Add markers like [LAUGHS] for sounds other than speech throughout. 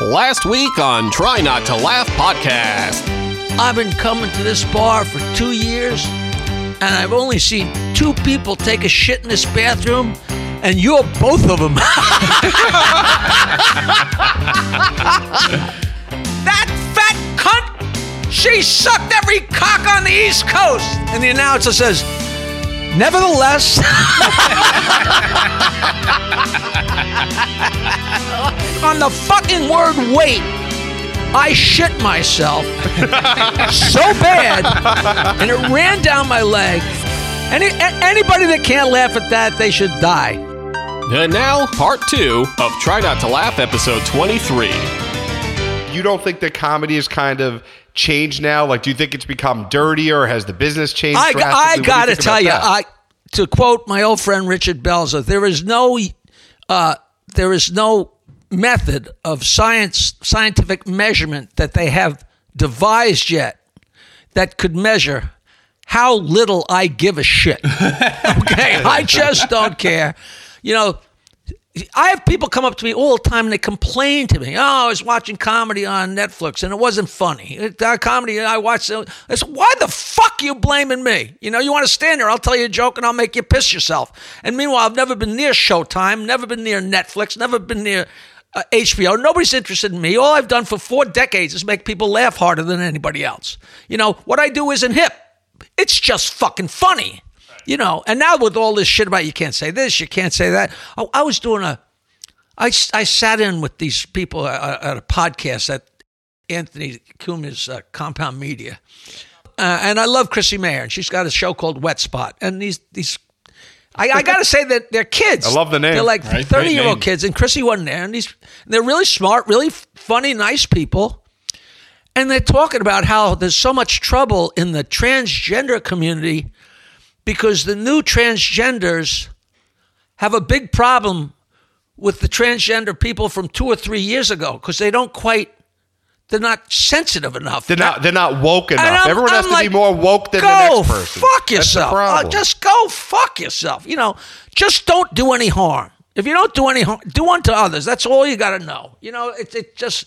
Last week on Try Not to Laugh podcast. I've been coming to this bar for two years, and I've only seen two people take a shit in this bathroom, and you're both of them. [LAUGHS] that fat cunt! She sucked every cock on the East Coast! And the announcer says, Nevertheless, [LAUGHS] on the fucking word wait, I shit myself [LAUGHS] so bad, and it ran down my leg. Any, a- anybody that can't laugh at that, they should die. And now, part two of Try Not to Laugh, episode 23. You don't think that comedy is kind of changed now? Like, do you think it's become dirtier? Has the business changed? I. I What do you got to tell you, that? I to quote my old friend Richard Belzer, there is no, uh, there is no method of science, scientific measurement that they have devised yet that could measure how little I give a shit. [LAUGHS] okay, I just don't care. You know, I have people come up to me all the time and they complain to me. Oh, I was watching comedy on Netflix and it wasn't funny. It- uh, comedy I watched. uh, I said, why the fuck are you blaming me? You know, you want to stand there? I'll tell you a joke and I'll make you piss yourself. And meanwhile, I've never been near Showtime, never been near Netflix, never been near uh, HBO. Nobody's interested in me. All I've done for four decades is make people laugh harder than anybody else. You know, what I do isn't hip. It's just fucking funny. You know, and now with all this shit about you can't say this, you can't say that. I, I was doing a, I, s- I sat in with these people at, at a podcast at Anthony Cumia's uh, Compound Media. Uh, and I love Chrissie Mayr, and she's got a show called Wet Spot. And these, these I, I got to say that they're kids. I love the name. They're like Right, 30 great year old name. kids, and Chrissie wasn't there. And these, they're really smart, really funny, nice people. And they're talking about how there's so much trouble in the transgender community because the new transgenders have a big problem with the transgender people from two or three years ago because they don't quite, they're not sensitive enough. they're not. They're not woke enough. I'm- Everyone has I'm to like, be more woke than the next person. fuck yourself. Uh, just go fuck yourself. You know, just don't do any harm. If you don't do any harm, do unto others. That's all you got to know. You know, it, it just,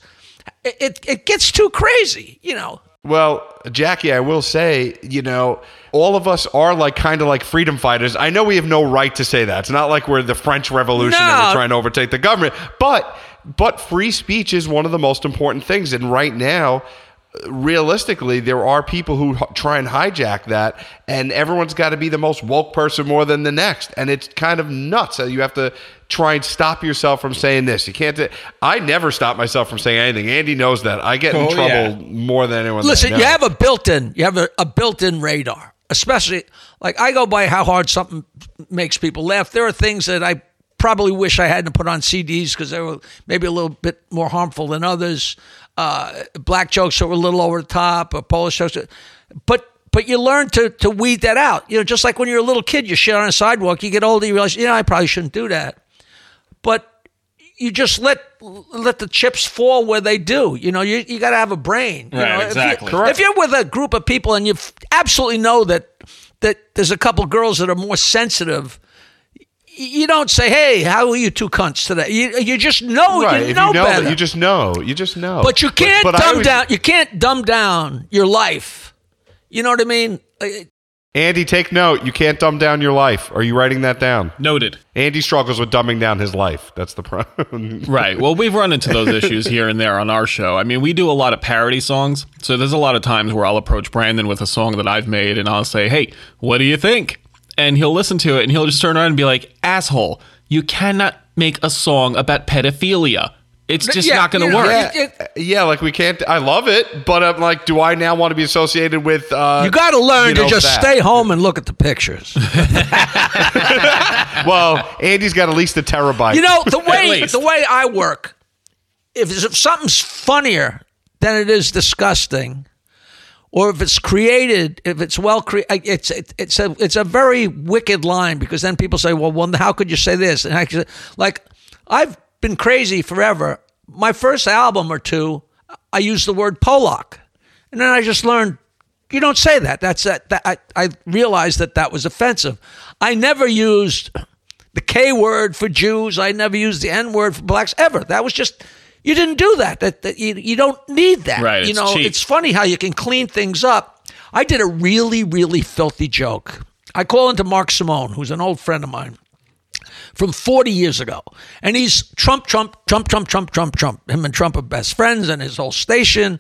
it, it, it gets too crazy, you know. Well, Jackie, I will say, you know, all of us are like kind of like freedom fighters. I know we have no right to say that. It's not like we're the French Revolution and we're trying to overtake the government. But but free speech is one of the most important things. And right now, realistically, there are people who try and hijack that, and everyone's got to be the most woke person more than the next, and it's kind of nuts. So you have to try and stop yourself from saying this. You can't. do- I never stop myself from saying anything. Andy knows that. I get in Oh, trouble yeah. more than anyone. Listen, you have a built-in, you have a, a built-in radar. Especially, like I go by how hard something makes people laugh. There are things that I probably wish I hadn't put on CDs because they were maybe a little bit more harmful than others. Uh, black jokes that were a little over the top, or Polish jokes, but but you learn to to weed that out. You know, just like when you're a little kid, you shit on a sidewalk. You get older, you realize, you know, I probably shouldn't do that. But you just let let the chips fall where they do. You know, you you got to have a brain. You Right, know, if you- exactly. If, you're with a group of people and you absolutely know that that there's a couple girls that are more sensitive. You don't say, "Hey, how are you two cunts today?" You, you just know, right. you if know, you know better. that, you just know. You just know. but you can't but I dumb always- down. You can't dumb down your life. You know what I mean? Andy, take note. You can't dumb down your life. Are you writing that down? Noted. Andy struggles with dumbing down his life. That's the problem. [LAUGHS] Right. Well, we've run into those issues here and there on our show. I mean, we do a lot of parody songs. So there's a lot of times where I'll approach Brandon with a song that I've made and I'll say, hey, what do you think? And he'll listen to it and he'll just turn around and be like, asshole, you cannot make a song about pedophilia. It's just Yeah, not going you to know, work. it- it- yeah, like we can't. I love it, but I'm like, do I now want to be associated with? Uh, you got to learn you to just that? stay home and look at the pictures. [LAUGHS] Well, Andy's got at least a terabyte. You know the [LAUGHS] way the way I work. If, if something's funnier than it is disgusting, or if it's created, if it's well created, it's it, it's a it's a very wicked line because then people say, well, well, how could you say this? And actually, like I've been crazy forever. My first album or two, I used the word Polak, and then I just learned you don't say that. That's that. that I, I realized that that was offensive. I never used the K word for Jews. I never used the N word for blacks ever. That was just You didn't do that. That, that you, you don't need that. Right, You know, cheap. it's funny how you can clean things up. I did a really, really filthy joke. I call into Mark Simone, who's an old friend of mine from 40 years ago. And he's Trump, Trump, Trump, Trump, Trump, Trump, Trump. Him and Trump are best friends and his whole station.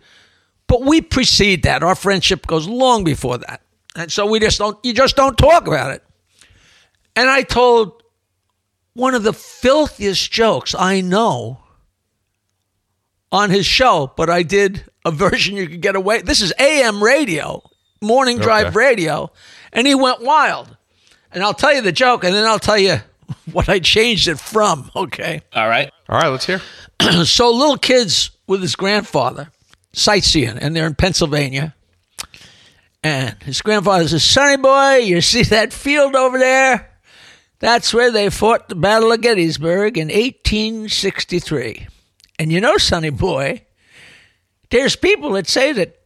But we precede that. Our friendship goes long before that. And so we just don't, you just don't talk about it. And I told one of the filthiest jokes I know on his show, but I did a version you could get away. This is AM radio, morning drive Okay. radio, and he went wild. And I'll tell you the joke, and then I'll tell you [LAUGHS] what I changed it from. Okay. All right. All right, let's hear. [CLEARS THROAT] So little kids with his grandfather sightseeing, and they're in Pennsylvania. And his grandfather says, "Sonny boy, you see that field over there? That's where they fought the Battle of Gettysburg in 1863. And you know, Sonny boy, there's people that say that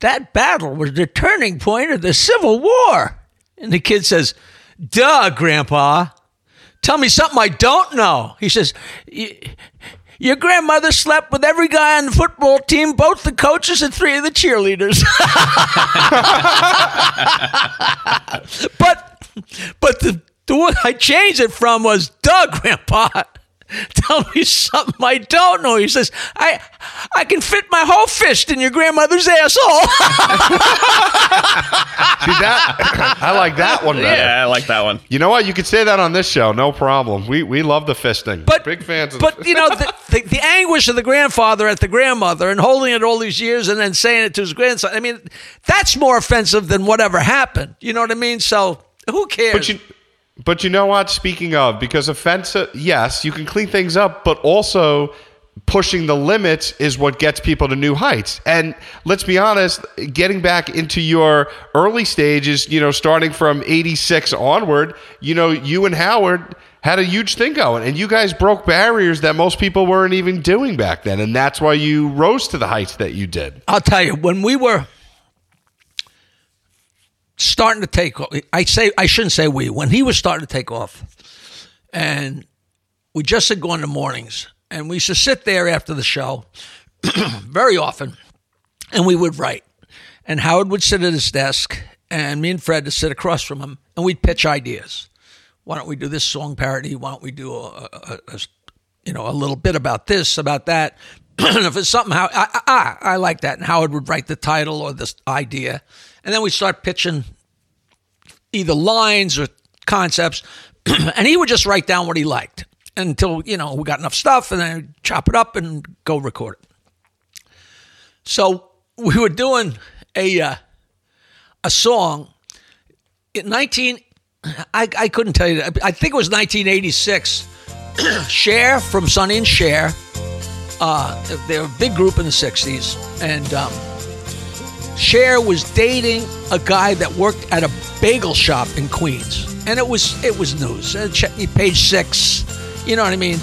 that battle was the turning point of the Civil War." And the kid says, "Duh, Grandpa." Tell me something I don't know. He says, Your grandmother slept with every guy on the football team, both the coaches and three of the cheerleaders. [LAUGHS] but but the, the one I changed it from was Doug, Grandpa. [LAUGHS] Tell me something I don't know. He says, I I can fit my whole fist in your grandmother's asshole. [LAUGHS] See that? I like that one better. Yeah, I like that one. You know what? You could say that on this show, no problem. We we love the fisting. But big fans. Of But the, you know the, the the anguish of the grandfather at the grandmother and holding it all these years and then saying it to his grandson. I mean, that's more offensive than whatever happened. You know what I mean? So who cares? But you, but you know what? Speaking of, because offensive, uh, yes, you can clean things up, but also pushing the limits is what gets people to new heights. And let's be honest, getting back into your early stages, you know, starting from 86 onward, you know, you and Howard had a huge thing going and you guys broke barriers that most people weren't even doing back then. And that's why you rose to the heights that you did. I'll tell you, when we were starting to take off, I say I shouldn't say we, when he was starting to take off, and we just had gone to mornings, and we used to sit there after the show [CLEARS THROAT] very often, and we would write. And Howard would sit at his desk, and me and Fred would sit across from him, and we'd pitch ideas. Why don't we do this song parody? Why don't we do a, a, a you know, a little bit about this, about that. [CLEARS THROAT] if it's something, how I, I, I like that. And Howard would write the title or this idea, and then we start pitching either lines or concepts, [CLEARS THROAT] and he would just write down what he liked until you know we got enough stuff, and then I'd chop it up and go record it. So we were doing a uh, a song in nineteen. I, I couldn't tell you. I think it was 1986. Cher [CLEARS THROAT] from Sonny and Cher. Uh, they're a big group in the 60s. And um, Cher was dating a guy that worked at a bagel shop in Queens. And it was it was news. Uh, check me page six. You know what I mean?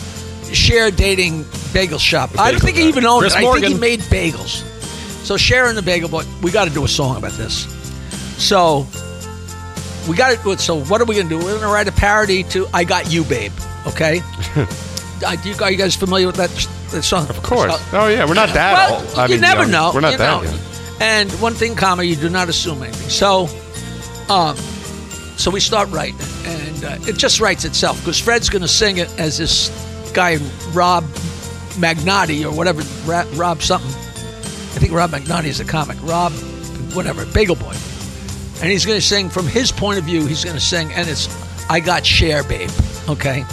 Cher dating bagel shop. I don't think he even owned Chris it. I think he made bagels. So Cher and the Bagel Boy, we got to do a song about this. So we got to do it. So what are we going to do? We're going to write a parody to "I Got You, Babe." Okay. [LAUGHS] Uh, you, are you guys familiar with that, that song? Of course. Oh yeah, we're not that Well, old. I you mean, never young. know. We're not you that know. young. And one thing, comma, you do not assume anything. So, um, so we start writing, and uh, it just writes itself because Fred's going to sing it as this guy Rob Magnotti or whatever, Ra- Rob something. I think Rob Magnotti is a comic. Rob, whatever, Bagel Boy, and he's going to sing from his point of view. He's going to sing, and it's "I Got Cher, Babe." Okay.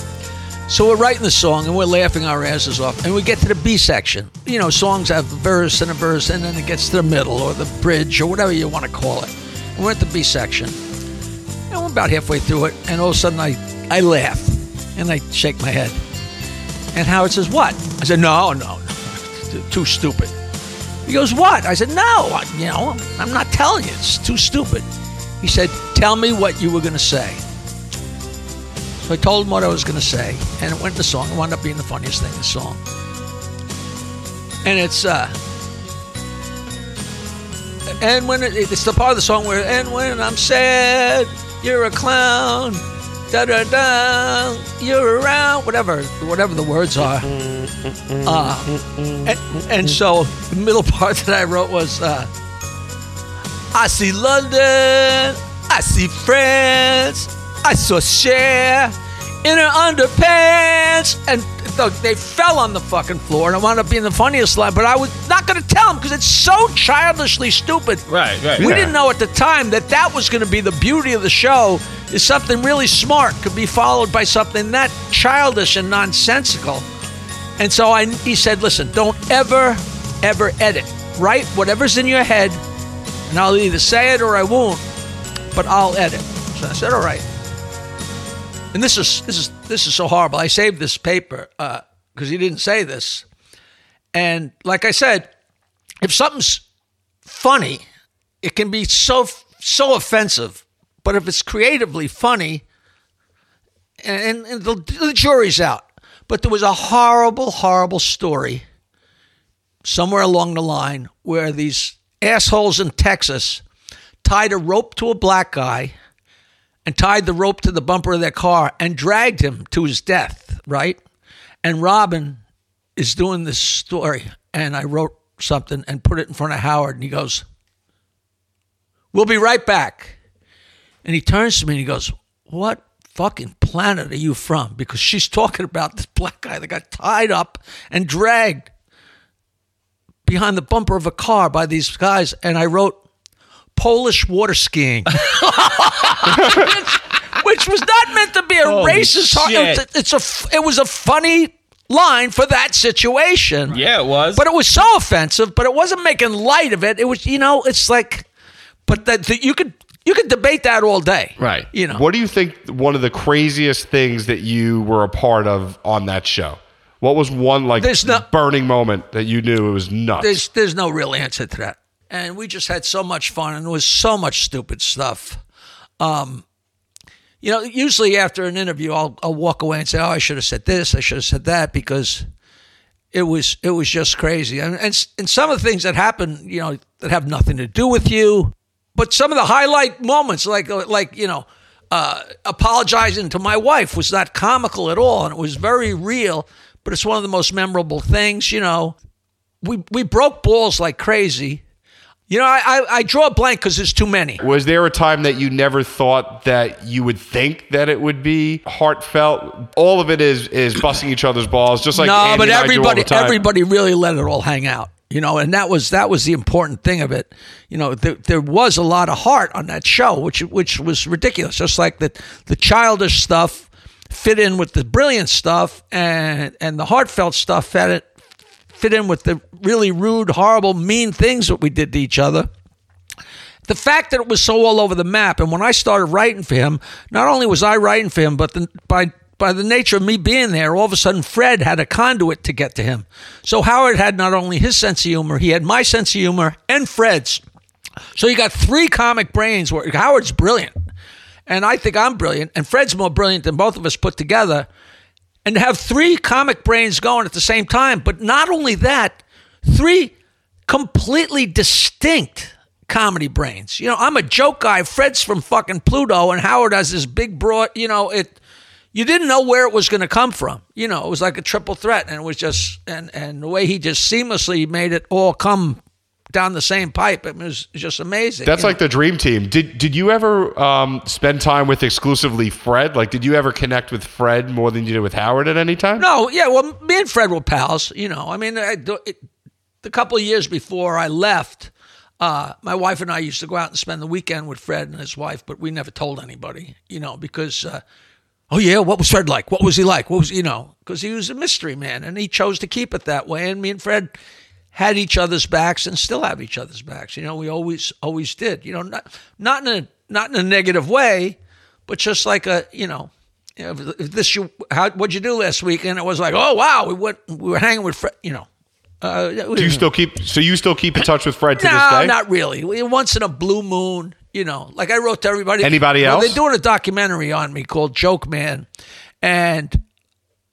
So we're writing the song and we're laughing our asses off, and we get to the B section. You know, songs have a verse and a verse, and then it gets to the middle or the bridge or whatever you want to call it. And we're at the B section, and we're about halfway through it, and all of a sudden I, I laugh, and I shake my head. And Howard says, "What?" I said, "No, no, no, too, stupid." He goes, "What?" I said, "No, you know, I'm not telling you. It's too stupid." He said, "Tell me what you were going to say." So I told him what I was going to say, and it went the song. It wound up being the funniest thing in the song. And it's, uh, and when it, it's the part of the song where, and when I'm sad, you're a clown, da da da, you're around, whatever, whatever the words are. Uh, and, and so the middle part that I wrote was uh, I see London, I see France, I saw Cher in her underpants. And th- they fell on the fucking floor, and it wound up being the funniest line. But I was not going to tell them because it's so childishly stupid. Right, right. We Yeah. didn't know at the time that that was going to be the beauty of the show. Is something really smart could be followed by something that childish and nonsensical. And so I, he said, listen, don't ever, ever edit. Write whatever's in your head, and I'll either say it or I won't, but I'll edit. So I said, all right. And this is this is this is so horrible. I saved this paper uh, because he didn't say this. And like I said, if something's funny, it can be so so offensive. But if it's creatively funny, and, and the, the jury's out. But there was a horrible, horrible story somewhere along the line where these assholes in Texas tied a rope to a black guy and tied the rope to the bumper of their car and dragged him to his death, right? And Robin is doing this story, and I wrote something and put it in front of Howard, and he goes, We'll be right back. And he turns to me and he goes, What fucking planet are you from? Because she's talking about this black guy that got tied up and dragged behind the bumper of a car by these guys. And I wrote, Polish water skiing. which, [LAUGHS] [LAUGHS] which was not meant to be a Holy racist. It was, shit. it's a, it was a funny line for that situation. Yeah, it was. But it was so offensive, but it wasn't making light of it. It was, you know, it's like, but that that you could you could debate that all day, Right. You know, What do you think one of the craziest things that you were a part of on that show? What was one like There's no- burning moment that you knew it was nuts? there's there's no real answer to that. And we just had so much fun, and it was so much stupid stuff. Um, you know, usually after an interview, I'll I'll walk away and say, "Oh, I should have said this, I should have said that," because it was it was just crazy. And and, and some of the things that happen, you know, that have nothing to do with you, but some of the highlight moments, like like you know. Uh, apologizing to my wife was not comical at all, and it was very real. But it's one of the most memorable things, you know we we broke balls like crazy. You know, I I, I draw a blank because there's too many. was there a time that you never thought that you would think that it would be heartfelt? All of it is is busting each other's balls, just like no, Andy but and I do all everybody everybody really let it all hang out. You know, and that was that was the important thing of it. You know, there, there was a lot of heart on that show, which which was ridiculous. Just like the the childish stuff fit in with the brilliant stuff, and and the heartfelt stuff fit it fit in with the really rude, horrible, mean things that we did to each other. the fact that it was so all over the map, and when I started writing for him, not only was I writing for him, but the, by by the nature of me being there, all of a sudden Fred had a conduit to get to him. So Howard had not only his sense of humor, he had my sense of humor and Fred's. So you got three comic brains. Where Howard's brilliant, and I think I'm brilliant, and Fred's more brilliant than both of us put together. And have three comic brains going at the same time, but not only that, three completely distinct comedy brains. You know, I'm a joke guy. Fred's from fucking Pluto, and Howard has this big broad. You know, it. You didn't know where it was going to come from. You know, it was like a triple threat, and it was just and and the way he just seamlessly made it all come down the same pipe. It was just amazing. That's you know? like the dream team. Did did you ever um, spend time with exclusively Fred? Like, did you ever connect with Fred more than you did with Howard at any time? No, yeah. Well, me and Fred were pals. You know, I mean, I, it, the couple of years before I left, uh, my wife and I used to go out and spend the weekend with Fred and his wife, but we never told anybody. You know, because uh, oh yeah, what was Fred like? What was he like? What was you know? Because he was a mystery man, and he chose to keep it that way. And me and Fred had each other's backs and still have each other's backs. You know, we always always did. You know, not not in a not in a negative way, but just like a you know. You know, if this you how what'd you do last week? And it was like, oh wow, we went we were hanging with Fred. You know, uh, Do you still keep? So you still keep in touch with Fred to no, this day? not really. Once in a blue moon, you know. Like I wrote to everybody. Anybody Well, else? they're doing a documentary on me called Joke Man, and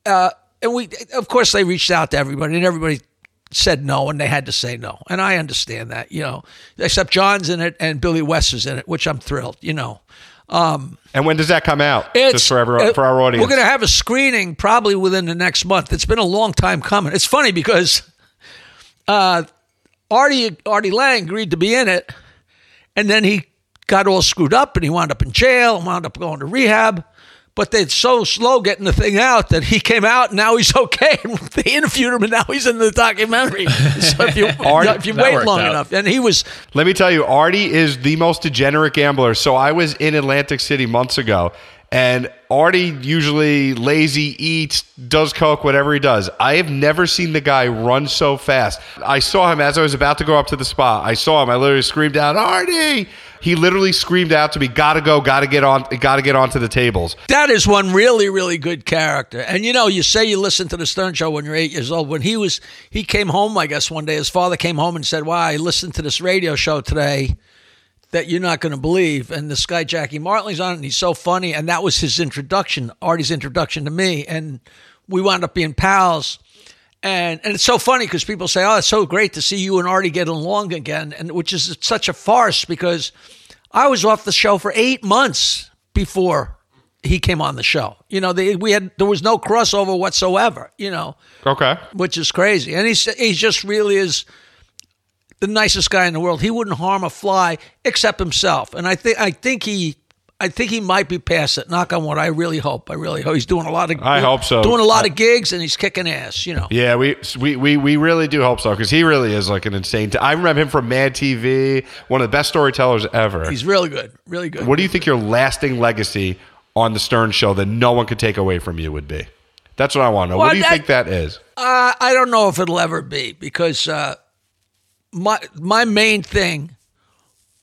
uh, and we of course they reached out to everybody, and everybody said no, and they had to say no, and I understand that, you know. Except John's in it and Billy West is in it, which I'm thrilled, you know. Um, And when does that come out? It's Just for everyone, uh, for our audience. We're going to have a screening probably within the next month. It's been a long time coming. It's funny because uh, Artie Artie Lang agreed to be in it, and then he got all screwed up and he wound up in jail and wound up going to rehab. But they're so slow getting the thing out that he came out and now he's [LAUGHS] okay. They interviewed him and now he's in the documentary. [LAUGHS] So if you, Artie- if you wait long out. enough, and he was Let me tell you, Artie is the most degenerate gambler. So I was in Atlantic City months ago, and Artie usually lazy eats, does coke, whatever he does. I have never seen the guy run so fast. I saw him as I was about to go up to the spot. I saw him. I literally screamed out, "Artie!" He literally screamed out to me, "Gotta go! Gotta get on! Gotta get onto the tables!" That is one really, really good character. And you know, you say you listen to the Stern Show when you're eight years old. When he was, he came home, I guess, one day. His father came home and said, "Wow, I listened to this radio show today that you're not going to believe." And this guy Jackie Martling's on it, and he's so funny. And that was his introduction, Artie's introduction to me. And we wound up being pals. And and it's so funny because people say, "Oh, it's so great to see you and Artie get along again," and which is such a farce because I was off the show for eight months before he came on the show. You know, they, we had there was no crossover whatsoever. You know, Okay. which is crazy. And he's he just really is the nicest guy in the world. He wouldn't harm a fly except himself. And I think I think he I think he might be past it. Knock on wood. I really hope. I really hope he's doing a lot of. I hope so. Doing a lot of gigs and he's kicking ass. You know. Yeah, we we we, we really do hope so because he really is like an insane. T- I remember him from Mad TV, one of the best storytellers ever. He's really good. Really good. What do you think your lasting legacy on the Stern Show that no one could take away from you would be? That's what I want to know. Well, what do you that- think that is? Uh, I don't know if it'll ever be because uh, my my main thing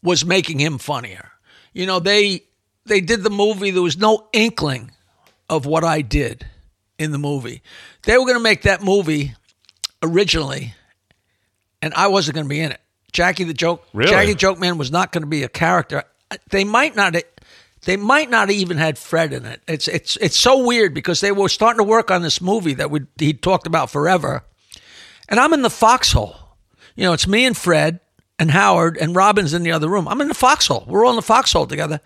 was making him funnier. You know, they they did the movie. There was no inkling of what I did in the movie. They were going to make that movie originally, and I wasn't going to be in it. Jackie the joke, Really? Jackie Joke Man was not going to be a character. They might not. They might not even had Fred in it. It's it's it's so weird because they were starting to work on this movie that we he talked about forever, and I'm in the foxhole. You know, it's me and Fred and Howard and Robin's in the other room. I'm in the foxhole. We're all in the foxhole together.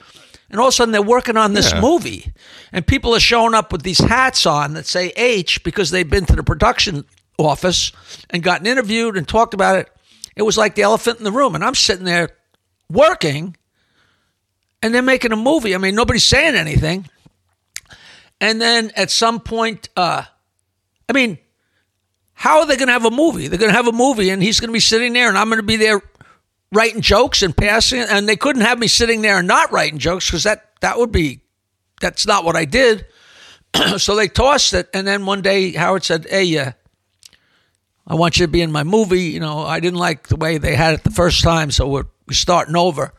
And all of a sudden, they're working on this Yeah. movie, and people are showing up with these hats on that say H because they've been to the production office and gotten interviewed and talked about it. It was like the elephant in the room, and I'm sitting there working, and they're making a movie. I mean, nobody's saying anything. And then at some point, uh, I mean, how are they going to have a movie? They're going to have a movie, and he's going to be sitting there, and I'm going to be there writing jokes and passing. And they couldn't have me sitting there and not writing jokes because that that would be that's not what I did. [CLEARS THROAT] so they tossed it, and then one day Howard said, "Hey, uh, I want you to be in my movie." You know, I didn't like the way they had it the first time, so we're, we're starting over.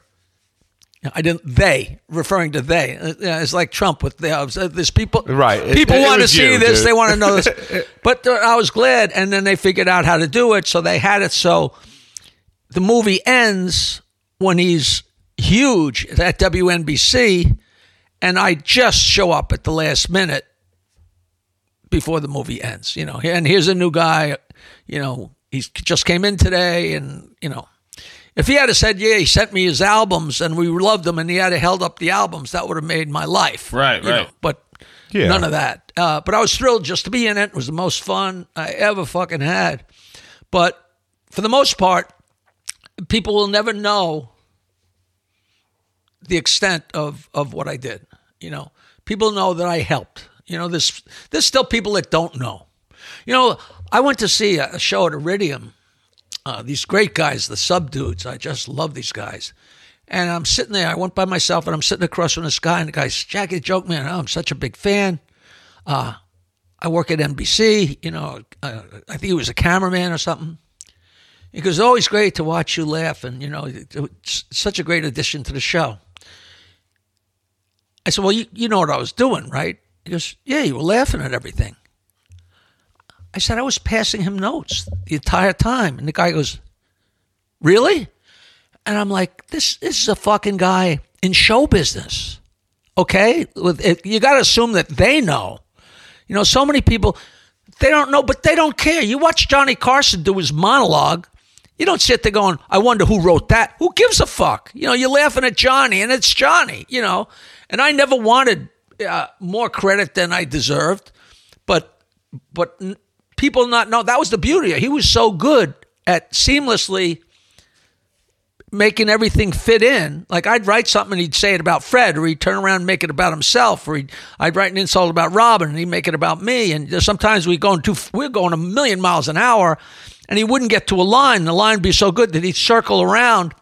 I didn't. They referring to they. Uh, It's like Trump with the. There's people. Right. People it want to see you, this. dude. They want to know this. [LAUGHS] but uh, I was glad, and then they figured out how to do it. So they had it. So the movie ends when he's huge at WNBC, and I just show up at the last minute before the movie ends. You know, and here's a new guy. You know, he just came in today, and you know, if he had said, "Yeah, he sent me his albums, and we loved them," and he had held up the albums, that would have made my life. Right, you know. right. But Yeah. none of that. Uh, but I was thrilled just to be in it. It was the most fun I ever fucking had. But for the most part, people will never know the extent of of what I did. You know, people know that I helped. You know, there's there's still people that don't know. You know, I went to see a, show at Iridium. Uh, these great guys, the subdudes. I just love these guys. And I'm sitting there. I went by myself, and I'm sitting across from this guy, and the guy's Jackie Joke Man. Oh, I'm such a big fan. Uh, I work at NBC. You know, uh, I think he was a cameraman or something. He goes, always great to watch you laugh, and you know, such a great addition to the show. I said, well, you, you know what I was doing, right? He goes, yeah, you were laughing at everything. I said, I was passing him notes the entire time. And the guy goes, really? And I'm like, this, this is a fucking guy in show business. Okay? With it, you got to assume that they know. You know, so many people, they don't know, but they don't care. You watch Johnny Carson do his monologue, You don't sit there going, I wonder who wrote that. Who gives a fuck? You know, you're laughing at Johnny, and it's Johnny, you know. And I never wanted uh, more credit than I deserved, but but people not know that was the beauty. He was so good at seamlessly making everything fit in. Like I'd write something and he'd say it about Fred, or he'd turn around and make it about himself, or he'd, I'd write an insult about Robin and he'd make it about me. And sometimes we going too, we're going a million miles an hour, and he wouldn't get to a line. The line would be so good that he'd circle around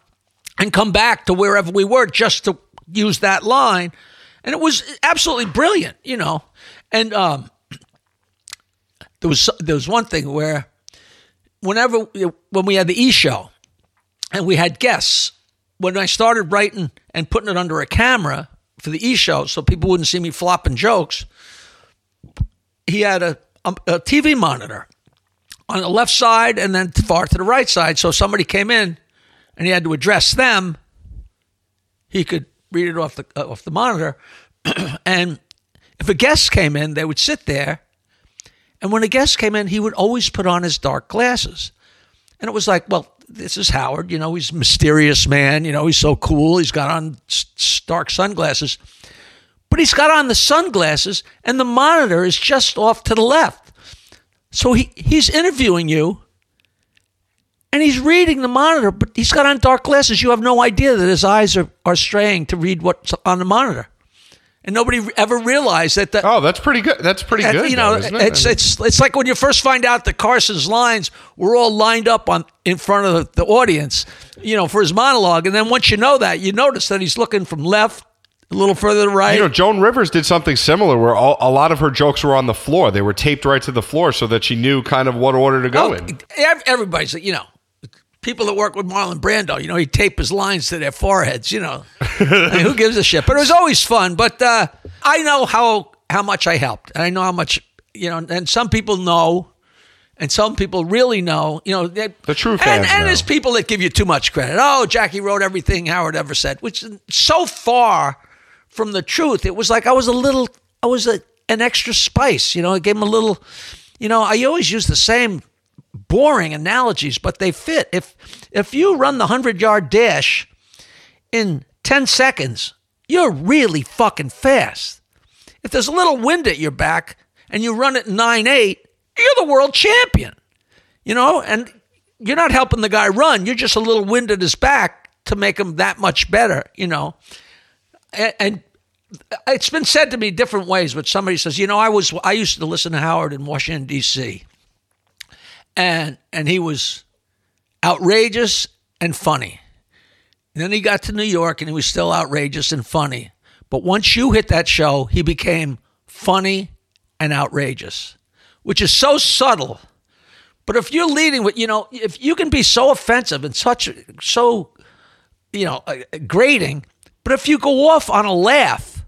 and come back to wherever we were just to use that line. And it was absolutely brilliant, you know. And um, there was there was one thing where whenever when we had the E show and we had guests, when I started writing and putting it under a camera for the E show, so people wouldn't see me flopping jokes, he had a, a, a TV monitor on the left side and then far to the right side. So somebody came in and he had to address them, he could read it off the uh, off the monitor. [CLEARS THROAT] and if a guest came in, they would sit there. And when a guest came in, he would always put on his dark glasses. And it was like, well, this is Howard. You know, he's a mysterious man. You know, he's so cool. He's got on dark sunglasses. But he's got on the sunglasses, and the monitor is just off to the left. So he, he's interviewing you, and he's reading the monitor, but he's got on dark glasses. You have no idea that his eyes are, are straying to read what's on the monitor. And nobody ever realized that. The, Oh, that's pretty good. That's pretty and, good. you know, though, it? it's it's it's like when you first find out that Carson's lines were all lined up on in front of the, the audience, you know, for his monologue, and then once you know that, you notice that he's looking from left a little further to right. You know, Joan Rivers did something similar where all, a lot of her jokes were on the floor. They were taped right to the floor so that she knew kind of what order to go Oh, in. ev- everybody's, you know, people that work with Marlon Brando, you know, he tape his lines to their foreheads, you know. I mean, who [LAUGHS] gives a shit? But it was always fun. But uh, I know how how much I helped, and I know how much you know. And some people know, and some people really know. You know, they, The true And, fans and know. there's people that give you too much credit. Oh, Jackie wrote everything Howard ever said, which so far from the truth. It was like I was a little, I was a, an extra spice. You know, I gave him a little. You know, I always use the same boring analogies, but they fit. If if you run the hundred yard dash in ten seconds, you're really fucking fast. If there's a little wind at your back and you run it nine eight, you're the world champion. You know, and you're not helping the guy run. You're just a little wind at his back to make him that much better. You know, and, it's been said to me different ways. But somebody says, you know, I was I used to listen to Howard in Washington D.C and and he was outrageous and funny. And then he got to New York and he was still outrageous and funny. But once you hit that show, he became funny and outrageous, which is so subtle. But if you're leading with, you know, if you can be so offensive and such so, you know, uh, grating, but if you go off on a laugh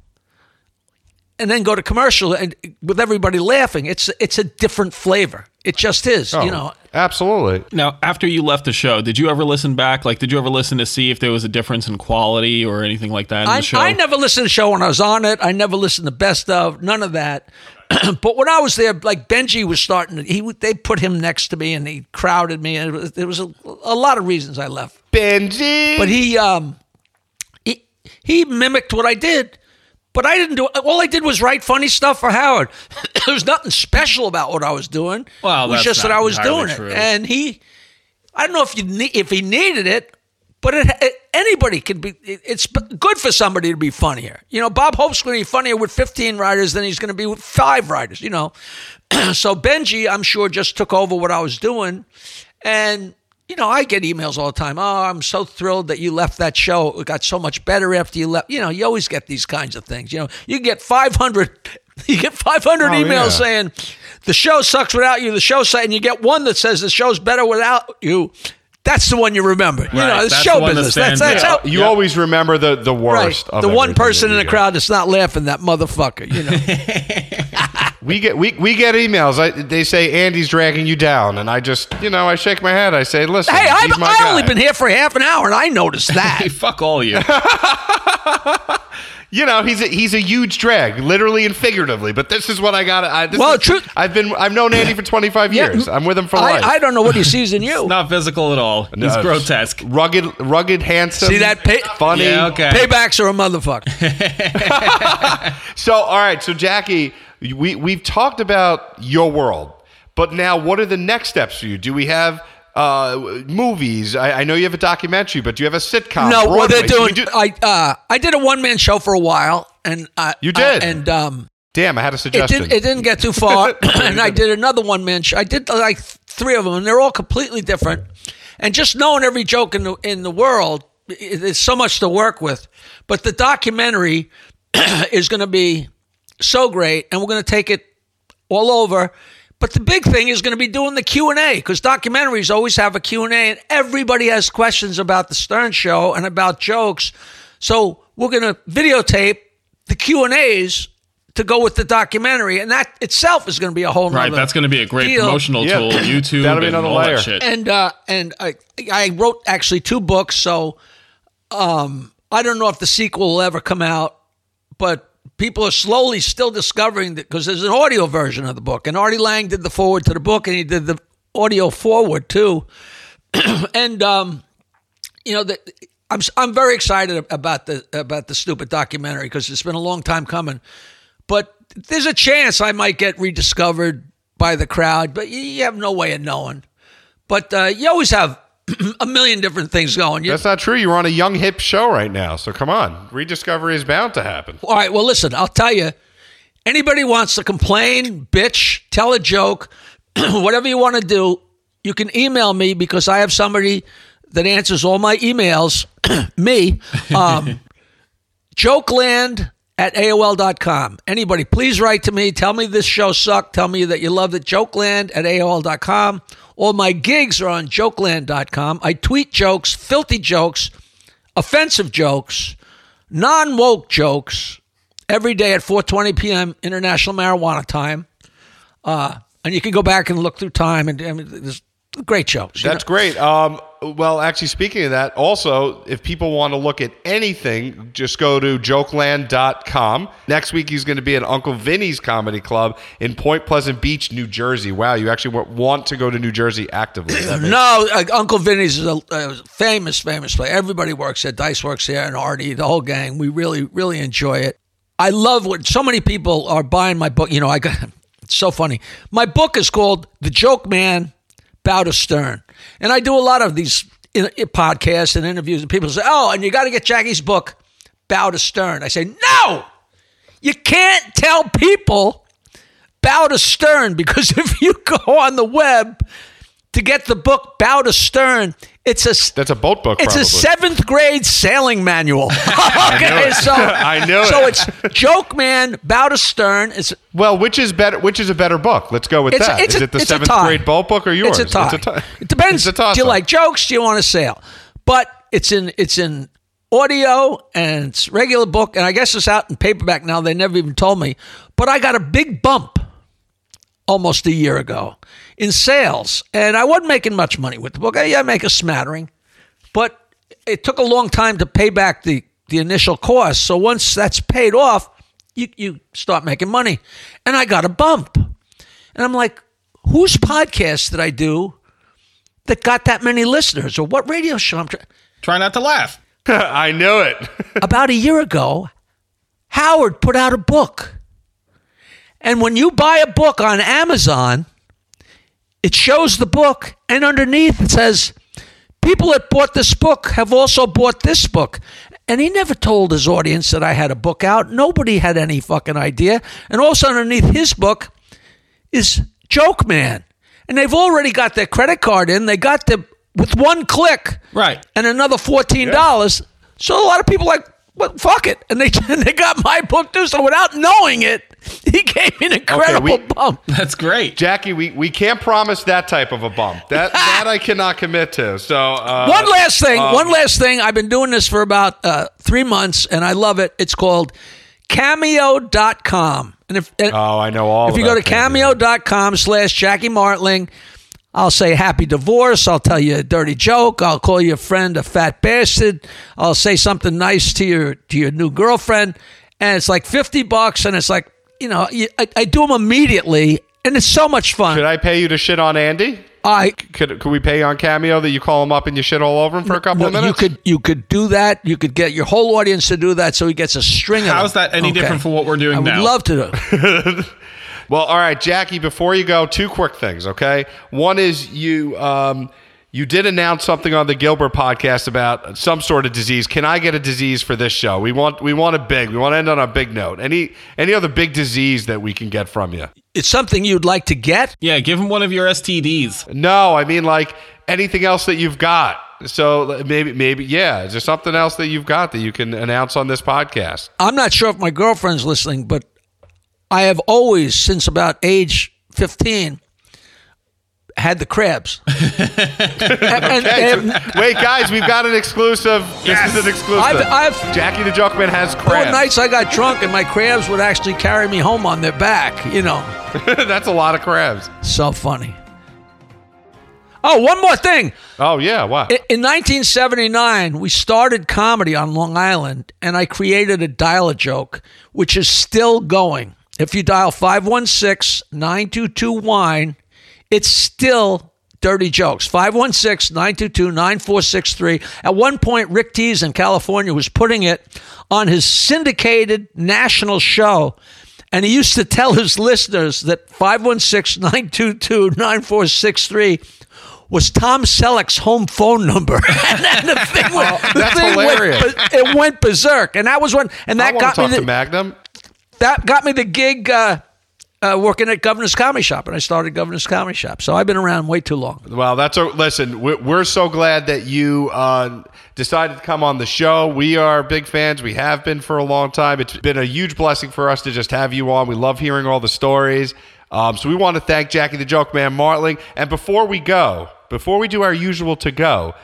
and then go to commercial and with everybody laughing, it's it's a different flavor. It just is, Oh, you know. absolutely. Now, after you left the show, did you ever listen back? Like, did you ever listen to see if there was a difference in quality or anything like that in I, the show? I never listened to the show when I was on it. I never listened to best of none of that. [CLEARS THROAT] but when I was there, like Benji was starting, to, he they put him next to me and he crowded me, and it was- there was a, a lot of reasons I left. Benji. But he um he mimicked what I did, but I didn't do. it. All I did was write funny stuff for Howard. [CLEARS THROAT] there was nothing special about what I was doing. Well, it was just that I was doing true. it, and he. I don't know if you ne- if he needed it, but it, it, anybody can be. It, it's good for somebody to be funnier. You know, Bob Hope's going to be funnier with 15 writers than he's going to be with five writers. You know, [CLEARS THROAT] so Benji, I'm sure, just took over what I was doing, and you know, I get emails all the time. Oh, I'm so thrilled that you left that show. It got so much better after you left. You know, you always get these kinds of things. You know, you get 500, [LAUGHS] you get 500 Oh, emails yeah. saying the show sucks without you. The show sucks, and you get one that says the show's better without you. That's the one you remember. You know, it's that's show the that business. That's, that's out. how. you always remember the the worst. Right. The one person in the crowd that's not laughing, that motherfucker, you know. [LAUGHS] We get we, we get emails. I, they say Andy's dragging you down, and I just you know I shake my head. I say, listen, hey, I've, my I've guy. only been here for half an hour, and I noticed that. Hey, fuck all you. [LAUGHS] you know, he's a, he's a huge drag, literally and figuratively. But this is what I got. I, Well, is- truth- I've been I've known Andy for 25 Yeah, years. I'm with him for life. I, I don't know what he sees in [LAUGHS] you. Not physical at all. He's No, grotesque. rugged, rugged, handsome. See that pay- funny. Yeah, okay. Paybacks are a motherfucker. [LAUGHS] So, all right. So, Jackie, we we've talked about your world, but now, what are the next steps for you? Do we have uh, movies? I, I know you have a documentary, but do you have a sitcom? no, well they're doing. Do- I uh, I did a one man show for a while, and uh, You did? and um, Damn, I had a suggestion. it didn't get too far, [COUGHS] [COUGHS] and I did another one man show. I did like three of them, and they're all completely different. And just knowing every joke in the in the world, there's so much to work with. But the documentary [COUGHS] is going to be so great, and we're going to take it all over. But the big thing is going to be doing the Q and A because documentaries always have a Q and A, and everybody has questions about the Stern Show and about jokes. So we're going to videotape the Q and A's to go with the documentary, and that itself is going to be a whole Right, that's going to be a great deal. promotional Yeah. tool. [LAUGHS] YouTube That'll be and another layer. shit. And uh, and I I wrote actually two books, so um, I don't know if the sequel will ever come out, but people are slowly still discovering that because there's an audio version of the book, and Artie Lang did the forward to the book, and he did the audio forward too, [CLEARS THROAT] and um, you know that. I'm I'm very excited about the about the stupid documentary because it's been a long time coming, but there's a chance I might get rediscovered by the crowd, but you, you have no way of knowing. But uh, you always have [CLEARS THROAT] a million different things going. You, That's not true. You're on a young hip show right now, so come on. Rediscovery is bound to happen. all right, well, listen, I'll tell you. Anybody wants to complain, bitch, tell a joke, [CLEARS THROAT] whatever you want to do, you can email me because I have somebody that answers all my emails. [CLEARS THROAT] me, um, [LAUGHS] jokeland at AOL.com. Anybody, please write to me. Tell me this show sucked. Tell me that you loved it. Jokeland at AOL.com. All my gigs are on jokeland.com. I tweet jokes, filthy jokes, offensive jokes, non woke jokes every day at 4:20 p.m. International Marijuana Time. Uh, and you can go back and look through time, and I mean, there's great jokes. That's great. Um, well, actually, speaking of that, also, if people want to look at anything, just go to jokeland.com. Next week, he's going to be at Uncle Vinny's Comedy Club in Point Pleasant Beach, New Jersey. Wow, you actually want to go to New Jersey actively. No, uh, Uncle Vinny's is a, a famous, famous place. Everybody works there. Dice works there, and Artie, the whole gang. We really, really enjoy it. I love what so many people are buying my book. You know, I got [LAUGHS] it's so funny. My book is called The Joke Man, Bow to Stern, and I do a lot of these podcasts and interviews. And people say, "Oh, and you got to get Jackie's book, Bow to Stern." I say, "No, you can't tell people." Bow to Stern because [LAUGHS] if you go on the web to get the book Bow to Stern, it's a That's a boat book, it's probably. a seventh grade sailing manual. [LAUGHS] [LAUGHS] okay, it. so [LAUGHS] I knew So it. it's Joke Man, Bow to Stern. It's Well, which is better? Which is a better book? Let's go with it's that. a, it's is a, it the it's seventh grade boat book or yours? It's a tie. tie. It depends. It's a do you like jokes? Do you want to sail? But it's in it's in audio and it's regular book, and I guess it's out in paperback now. They never even told me, but I got a big bump almost a year ago in sales, and I wasn't making much money with the book. I, I make a smattering, but it took a long time to pay back the the initial cost. So once that's paid off, you you start making money, and I got a bump, and I'm like, whose podcast did I do that got that many listeners, or what radio show? I'm trying. Try not to laugh. [LAUGHS] [LAUGHS] I knew it. [LAUGHS] about a year ago, Howard put out a book. And when you buy a book on Amazon, it shows the book, and underneath it says, People that bought this book have also bought this book. And he never told his audience that I had a book out. Nobody had any fucking idea. And also underneath his book is Joke Man. And they've already got their credit card in. They got the with one click Right. and another fourteen dollars. So a lot of people like, well, fuck it, and they [LAUGHS] they got my book too. So without knowing it, he gave me an incredible we- bump. [LAUGHS] That's great. Jackie, we, we can't promise that type of a bump. [LAUGHS] That that I cannot commit to. So uh, one last thing, um, one last thing. I've been doing this for about uh, three months, and I love it. It's called Cameo.com. And if and Oh, I know all. if you go to cameo.com slash Jackie Martling, I'll say happy divorce. I'll tell you a dirty joke. I'll call your friend a fat bastard. I'll say something nice to your to your new girlfriend, and it's like fifty bucks, and it's like you know I, I do them immediately, and it's so much fun. Should I pay you to shit on Andy? I Could, could we pay you on Cameo that you call him up and you shit all over him for a couple of minutes? you could you could do that. You could get your whole audience to do that, so he gets a string of. How's that any different from what we're doing I would love to do. [LAUGHS] [LAUGHS] Well, all right, Jackie. Before you go, two quick things. Okay, one is you um, you did announce something on the Gilbert podcast about some sort of disease. Can I get a disease for this show? We want we want a big. We want to end on a big note. Any any other big disease that we can get from you? It's something you'd like to get. Yeah, give him one of your STDs. No, I mean like anything else that you've got. So maybe maybe yeah. Is there something else that you've got that you can announce on this podcast? I'm not sure if my girlfriend's listening, but I have always, since about age 15, had the crabs. [LAUGHS] And- and- and Wait, guys, we've got an exclusive. This is an exclusive. I've- I've- Jackie the Joke Man has there were crabs. nights I got drunk and my crabs would actually carry me home on their back. You know, [LAUGHS] That's a lot of crabs. so funny. Oh, one more thing. Oh yeah, what? I- In 1979, we started comedy on Long Island, and I created a dial a joke, which is still going. If you dial 516 922 Wine, it's still dirty jokes. 516 922 9463. At one point, Rick Dees in California was putting it on his syndicated national show. And he used to tell his listeners that 516 922 9463 was Tom Selleck's home phone number. [LAUGHS] and then the thing went, the that's thing hilarious. Went, it went berserk. And that was when, and that got to me talk the, to Magnum. That got me the gig uh, uh, working at Governor's Comedy Shop, and I started Governor's Comedy Shop. So I've been around way too long. Well, that's a listen. We're, we're so glad that you uh, decided to come on the show. We are big fans. We have been for a long time. It's been a huge blessing for us to just have you on. We love hearing all the stories. Um, so we want to thank Jackie the Joke Man Martling. And before we go, before we do our usual to go,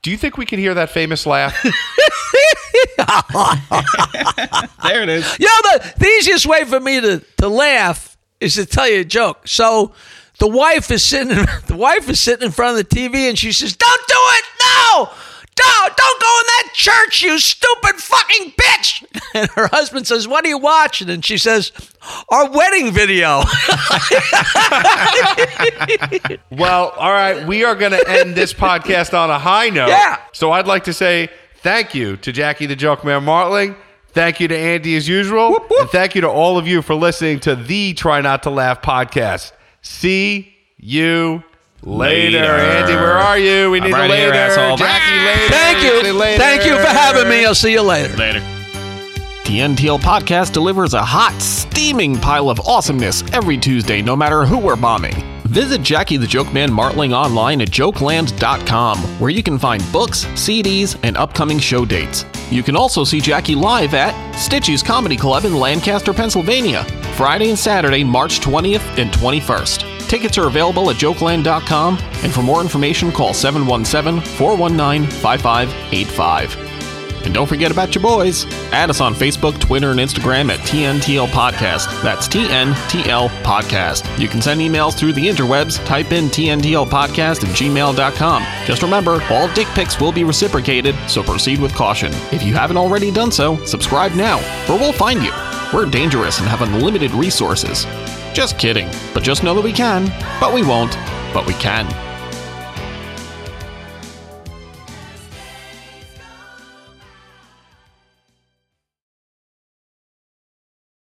do you think we can hear that famous laugh? [LAUGHS] [LAUGHS] There it is. You know, the, the easiest way for me to, to laugh is to tell you a joke. So the wife is sitting [LAUGHS] the wife is sitting in front of the TV and she says, Don't do it! No! Don't, don't go in that church, you stupid fucking bitch! [LAUGHS] And her husband says, What are you watching? And she says, Our wedding video. Well, all right. We are going to end this podcast on a high note. Yeah. So I'd like to say thank you to Jackie the Joke Man Martling. Thank you to Andy as usual. And thank you to all of you for listening to the Try Not to Laugh podcast. See you later. Later. Andy, where are you? We I'm need right a here, later. asshole. Jackie, later. Thank you. later. Thank you for having me. I'll see you later. Later. The TNTL Podcast delivers a hot, steaming pile of awesomeness every Tuesday, no matter who we're bombing. Visit Jackie the Joke Man Martling online at jokeland.com, where you can find books, CDs, and upcoming show dates. You can also see Jackie live at Stitchie's Comedy Club in Lancaster, Pennsylvania, Friday and Saturday, March 20th and 21st. Tickets are available at jokeland.com, and for more information, call 717 419 5585. And don't forget about your boys. Add us on Facebook, Twitter, and Instagram at TNTL Podcast. That's TNTL Podcast. You can send emails through the interwebs. Type in TNTL Podcast at gmail.com. Just remember, all dick pics will be reciprocated, so proceed with caution. If you haven't already done so, subscribe now, or we'll find you. We're dangerous and have unlimited resources. Just kidding. But just know that we can. But we won't. But we can.